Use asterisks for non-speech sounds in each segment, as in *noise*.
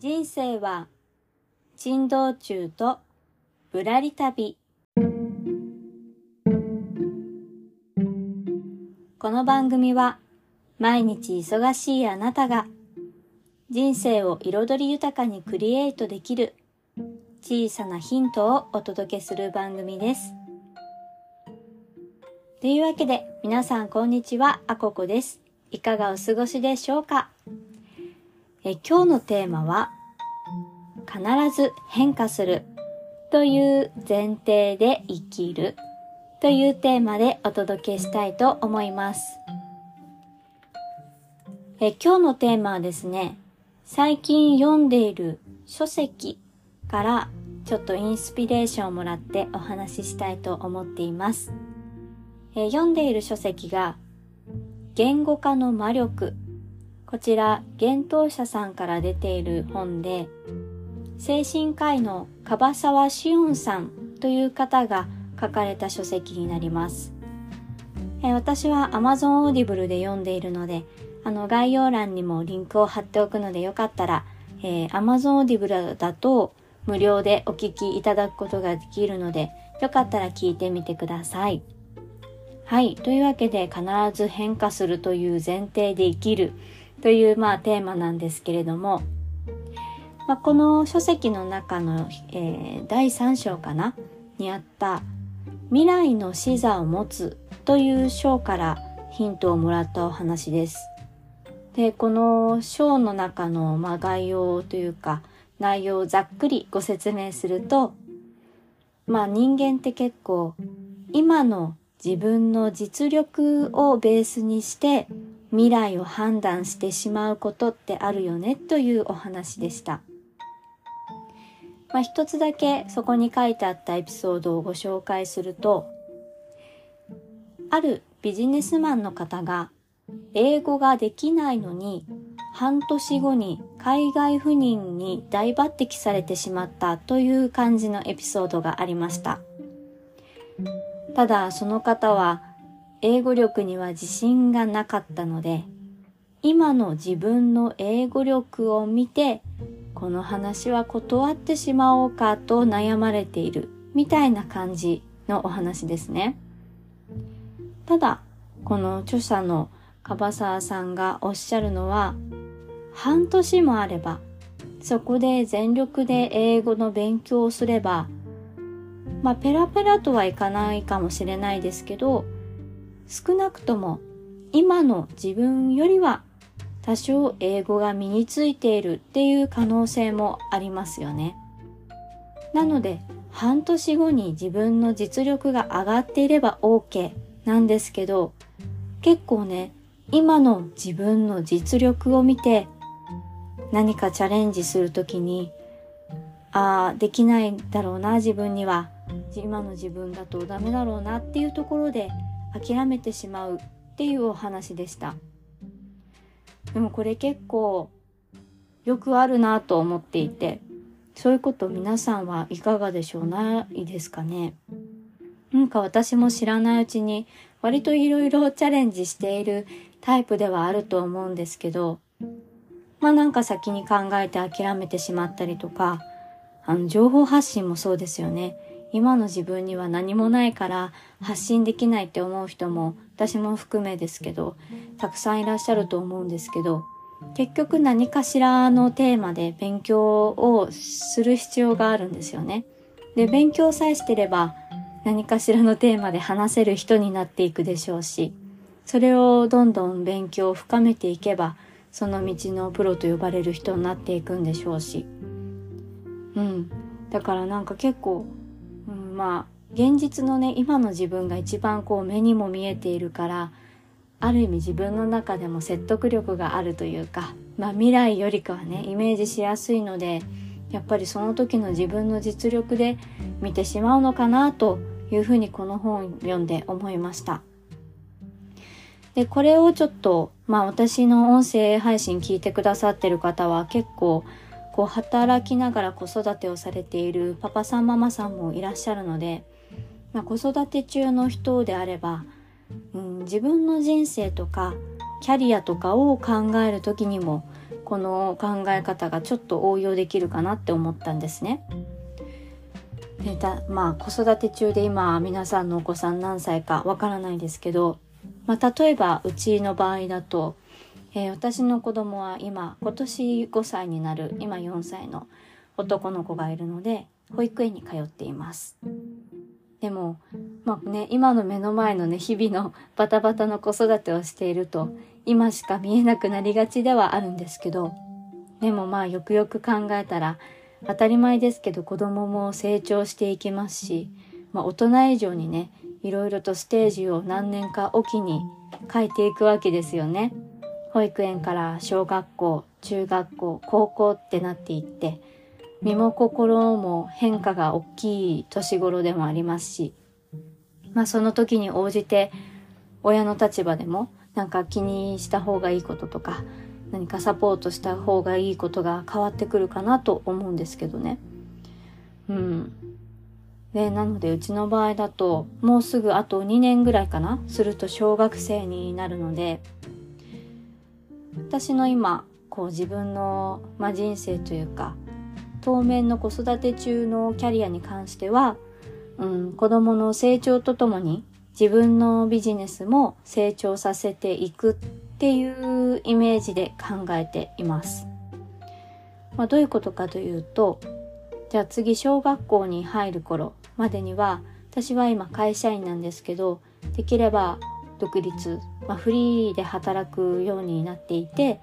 人生は珍道中とぶらり旅この番組は毎日忙しいあなたが人生を彩り豊かにクリエイトできる小さなヒントをお届けする番組です。というわけで皆さんこんにちは、あここです。いかがお過ごしでしょうか？え今日のテーマは必ず変化するという前提で生きるというテーマでお届けしたいと思います。え今日のテーマはですね、最近読んでいる書籍からちょっとインスピレーションをもらってお話ししたいと思っています。え読んでいる書籍が言語化の魔力こちら、幻冬者さんから出ている本で、精神科医の樺沢志音さんという方が書かれた書籍になります。え私は Amazon Audible で読んでいるので、あの概要欄にもリンクを貼っておくのでよかったら、えー、Amazon Audible だと無料でお聞きいただくことができるので、よかったら聞いてみてください。はい。というわけで、必ず変化するという前提で生きるという、まあ、テーマなんですけれども、まあ、この書籍の中の、えー、第3章かなにあった未来の視座を持つという章からヒントをもらったお話です。で、この章の中の、まあ、概要というか内容をざっくりご説明すると、まあ人間って結構今の自分の実力をベースにして未来を判断してしまうことってあるよねというお話でした。まあ、一つだけそこに書いてあったエピソードをご紹介すると、あるビジネスマンの方が英語ができないのに半年後に海外赴任に大抜擢されてしまったという感じのエピソードがありました。ただその方は英語力には自信がなかったので、今の自分の英語力を見て、この話は断ってしまおうかと悩まれているみたいな感じのお話ですね。ただ、この著者の樺沢さんがおっしゃるのは、半年もあれば、そこで全力で英語の勉強をすれば、まあ、ペラペラとはいかないかもしれないですけど、少なくとも今の自分よりは多少英語が身についているっていう可能性もありますよね。なので、半年後に自分の実力が上がっていれば OK なんですけど、結構ね、今の自分の実力を見て何かチャレンジするときに、ああ、できないだろうな、自分には。今の自分だとダメだろうなっていうところで諦めてしまうっていうお話でした。でもこれ結構よくあるなと思っていてそういうこと皆さんはいかがでしょうないですかね。なんか私も知らないうちに割といろいろチャレンジしているタイプではあると思うんですけどまあなんか先に考えて諦めてしまったりとかあの情報発信もそうですよね。今の自分には何もないから発信できないって思う人も私も含めですけどたくさんいらっしゃると思うんですけど結局何かしらのテーマで勉強をする必要があるんですよね。で勉強さえしてれば何かしらのテーマで話せる人になっていくでしょうしそれをどんどん勉強を深めていけばその道のプロと呼ばれる人になっていくんでしょうしうんだからなんか結構、まあ現実のね今の自分が一番こう目にも見えているからある意味自分の中でも説得力があるというか、まあ、未来よりかはねイメージしやすいのでやっぱりその時の自分の実力で見てしまうのかなというふうにこの本を読んで思いました。でこれをちょっとまあ私の音声配信聞いてくださってる方は結構こう働きながら子育てをされているパパさんママさんもいらっしゃるので、まあ、子育て中の人であれば、うん、自分の人生とかキャリアとかを考える時にもこの考え方がちょっと応用できるかなって思ったんですね。でだまあ子育て中で今皆さんのお子さん何歳かわからないですけど、まあ、例えばうちの場合だと、えー、私の子供は今今年5歳になる今4歳の男の子がいるので保育園に通っています。でも、まあね、今の目の前のね、日々のバタバタの子育てをしていると、今しか見えなくなりがちではあるんですけど、でもまあよくよく考えたら、当たり前ですけど子供も成長していきますし、まあ大人以上にね、いろいろとステージを何年かおきに変えていくわけですよね。保育園から小学校、中学校、高校ってなっていって、身も心も変化が大きい年頃でもありますし、まあその時に応じて親の立場でもなんか気にした方がいいこととか何かサポートした方がいいことが変わってくるかなと思うんですけどね。うん。で、なのでうちの場合だともうすぐあと2年ぐらいかなすると小学生になるので私の今こう自分の、まあ、人生というか当面の子育て中のキャリアに関しては、うん、子供の成長とともに自分のビジネスも成長させていくっていうイメージで考えています。まあ、どういうことかというと、じゃあ次小学校に入る頃までには、私は今会社員なんですけど、できれば独立、まあ、フリーで働くようになっていて、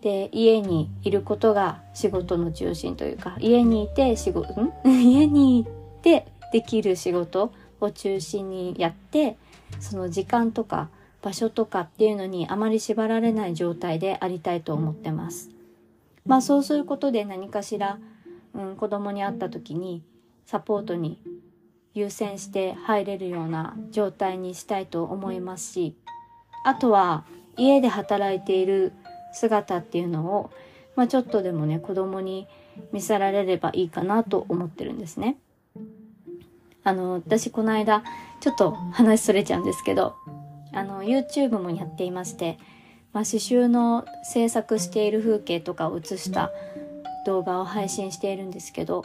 で家にいることが仕事の中心というか家にいて仕事ん？*laughs* 家にいてできる仕事を中心にやってその時間とか場所とかっていうのにあまり縛られない状態でありたいと思ってます。まあそうすることで何かしら、うん、子供に会った時にサポートに優先して入れるような状態にしたいと思いますしあとは家で働いている姿っていうのを、まあ、ちょっとでもね子供に見せられればいいかなと思ってるんですね。あの私この間ちょっと話それちゃうんですけどあの YouTube もやっていまして、まあ、刺繍の制作している風景とかを映した動画を配信しているんですけど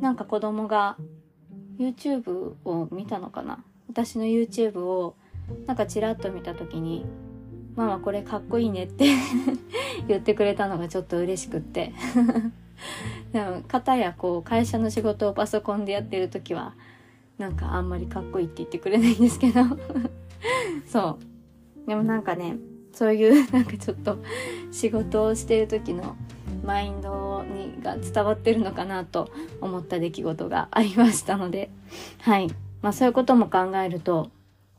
なんか子供が YouTube を見たのかな？私の YouTube をなんかちらっと見た時にママこれかっこいいねって *laughs* 言ってくれたのがちょっと嬉しくって。*laughs* でも片やこう会社の仕事をパソコンでやってる時はなんかあんまりかっこいいって言ってくれないんですけど。*laughs* そう。でもなんかねそういうなんかちょっと仕事をしてる時のマインドにが伝わってるのかなと思った出来事がありましたので。はい。まあそういうことも考えると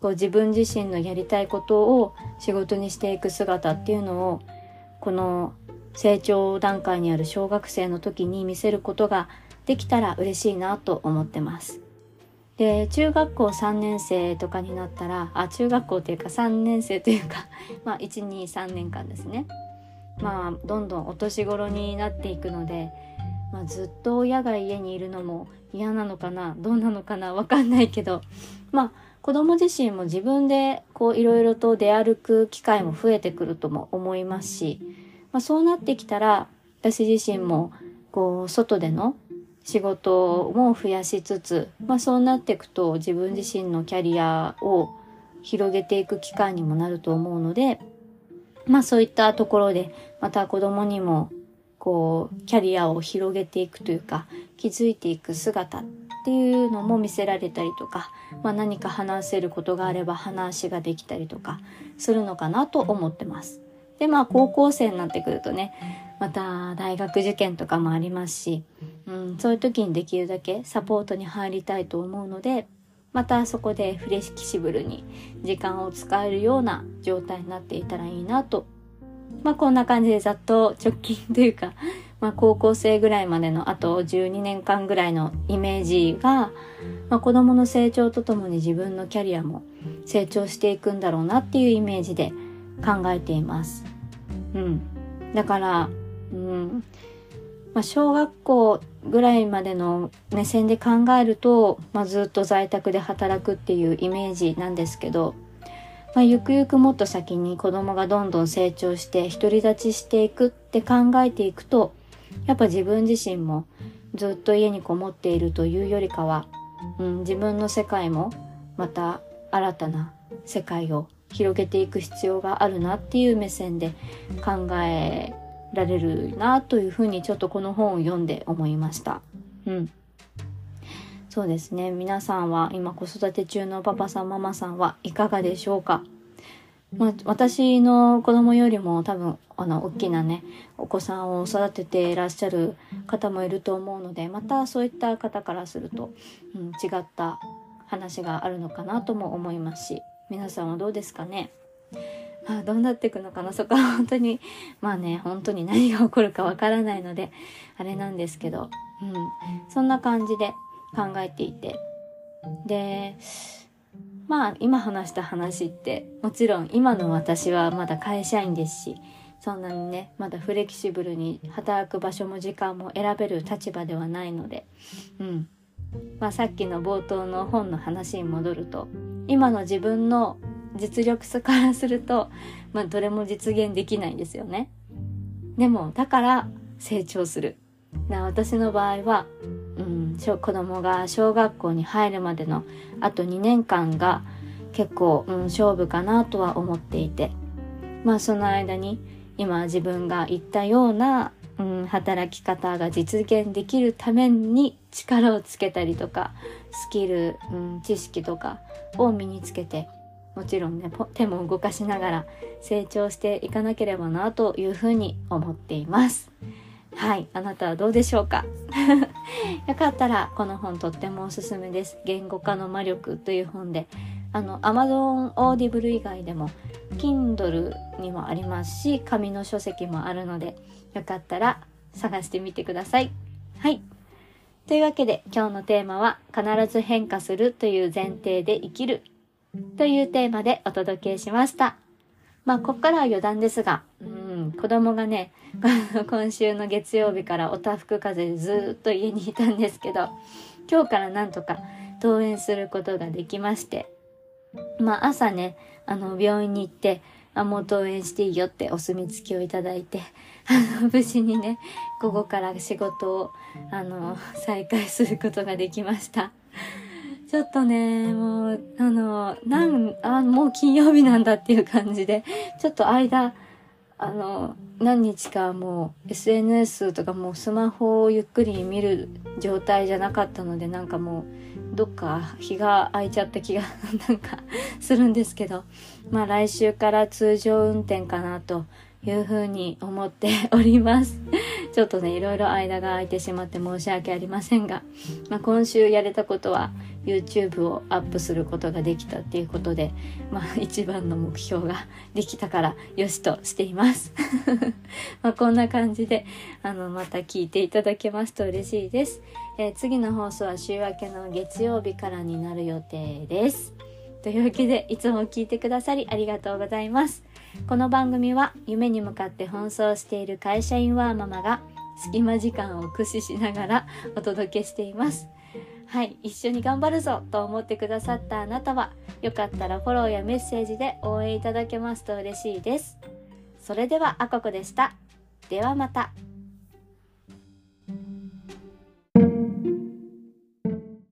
こう自分自身のやりたいことを仕事にしていく姿っていうのをこの成長段階にある小学生の時に見せることができたら嬉しいなと思ってます。で中学校3年生とかになったらあ中学校というか3年生というか *laughs* まあ123年間ですね。まあどんどんお年頃になっていくので、まあ、ずっと親が家にいるのも嫌なのかなどうなのかなわかんないけどまあ子供自身も自分でこういろいろと出歩く機会も増えてくるとも思いますし、まあ、そうなってきたら私自身もこう外での仕事も増やしつつ、まあ、そうなっていくと自分自身のキャリアを広げていく機会にもなると思うので、まあそういったところでまた子供にもこうキャリアを広げていくというか気づいていく姿っていうのも見せられたりとか、まあ、何か話せることがあれば話ができたりとかするのかなと思ってます。でまあ高校生になってくるとねまた大学受験とかもありますし、うん、そういう時にできるだけサポートに入りたいと思うのでまたそこでフレキシブルに時間を使えるような状態になっていたらいいなとまあこんな感じでざっと直近というか *laughs* まあ、高校生ぐらいまでのあと12年間ぐらいのイメージが、まあ、子供の成長とともに自分のキャリアも成長していくんだろうなっていうイメージで考えています。うん。だから、うん。まあ、小学校ぐらいまでの目線で考えると、まあ、ずっと在宅で働くっていうイメージなんですけど、まあ、ゆくゆくもっと先に子供がどんどん成長して独り立ちしていくって考えていくとやっぱ自分自身もずっと家にこもっているというよりかは、うん、自分の世界もまた新たな世界を広げていく必要があるなっていう目線で考えられるなというふうにちょっとこの本を読んで思いました。うん。そうですね。皆さんは今子育て中のパパさんママさんはいかがでしょうか？まあ、私の子供よりも多分あの大きなねお子さんを育てていらっしゃる方もいると思うのでまたそういった方からすると、うん、違った話があるのかなとも思いますし皆さんはどうですかね？まあ、どうなっていくのかな？そこは *laughs* 本当にまあね本当に何が起こるかわからないのであれなんですけど、うん、そんな感じで考えていて。でまあ今話した話ってもちろん今の私はまだ会社員ですしそんなにねまだフレキシブルに働く場所も時間も選べる立場ではないので、うん。まあ、さっきの冒頭の本の話に戻ると今の自分の実力差からすると、まあ、どれも実現できないんですよね。でもだから成長する。な私の場合は、うん、子供が小学校に入るまでのあと2年間が結構、うん、勝負かなとは思っていてまあその間に今自分が言ったような、うん、働き方が実現できるために力をつけたりとかスキル、うん、知識とかを身につけてもちろんね手も動かしながら成長していかなければなというふうに思っています。はい、あなたはどうでしょうか？*laughs* よかったらこの本とってもおすすめです。言語化の魔力という本で、あの Amazon Audible 以外でも Kindle にもありますし、紙の書籍もあるので、よかったら探してみてください。はい。というわけで今日のテーマは必ず変化するという前提で生きるというテーマでお届けしました。まあ、こっからは余談ですが、うん、子供がね、*laughs* 今週の月曜日からおたふく風でずっと家にいたんですけど、今日からなんとか登園することができまして、まあ、朝ね、あの、病院に行って、あ、もう登園していいよってお墨付きをいただいて、あの、無事にね、午後から仕事を、あの、再開することができました。ちょっとね、もう、あの、なん、あ、もう金曜日なんだっていう感じで、ちょっと間、あの、何日かもう SNS とかもうスマホをゆっくり見る状態じゃなかったので、なんかもう、どっか日が空いちゃった気が *laughs* なんかするんですけど、まあ来週から通常運転かなというふうに思っております。ちょっとね、いろいろ間が空いてしまって申し訳ありませんが、まあ、今週やれたことは YouTube をアップすることができたっていうことで、まあ一番の目標ができたからよしとしています。*laughs* まこんな感じで、あの、また聞いていただけますと嬉しいです。えー、次の放送は週明けの月曜日からになる予定です。というわけで、いつも聞いてくださりありがとうございます。この番組は夢に向かって奔走している会社員ワーママが隙間時間を駆使しながら *laughs* お届けしています。はい、一緒に頑張るぞと思ってくださったあなたは、よかったらフォローやメッセージで応援いただけますと嬉しいです。それでは、あここでした。ではまた。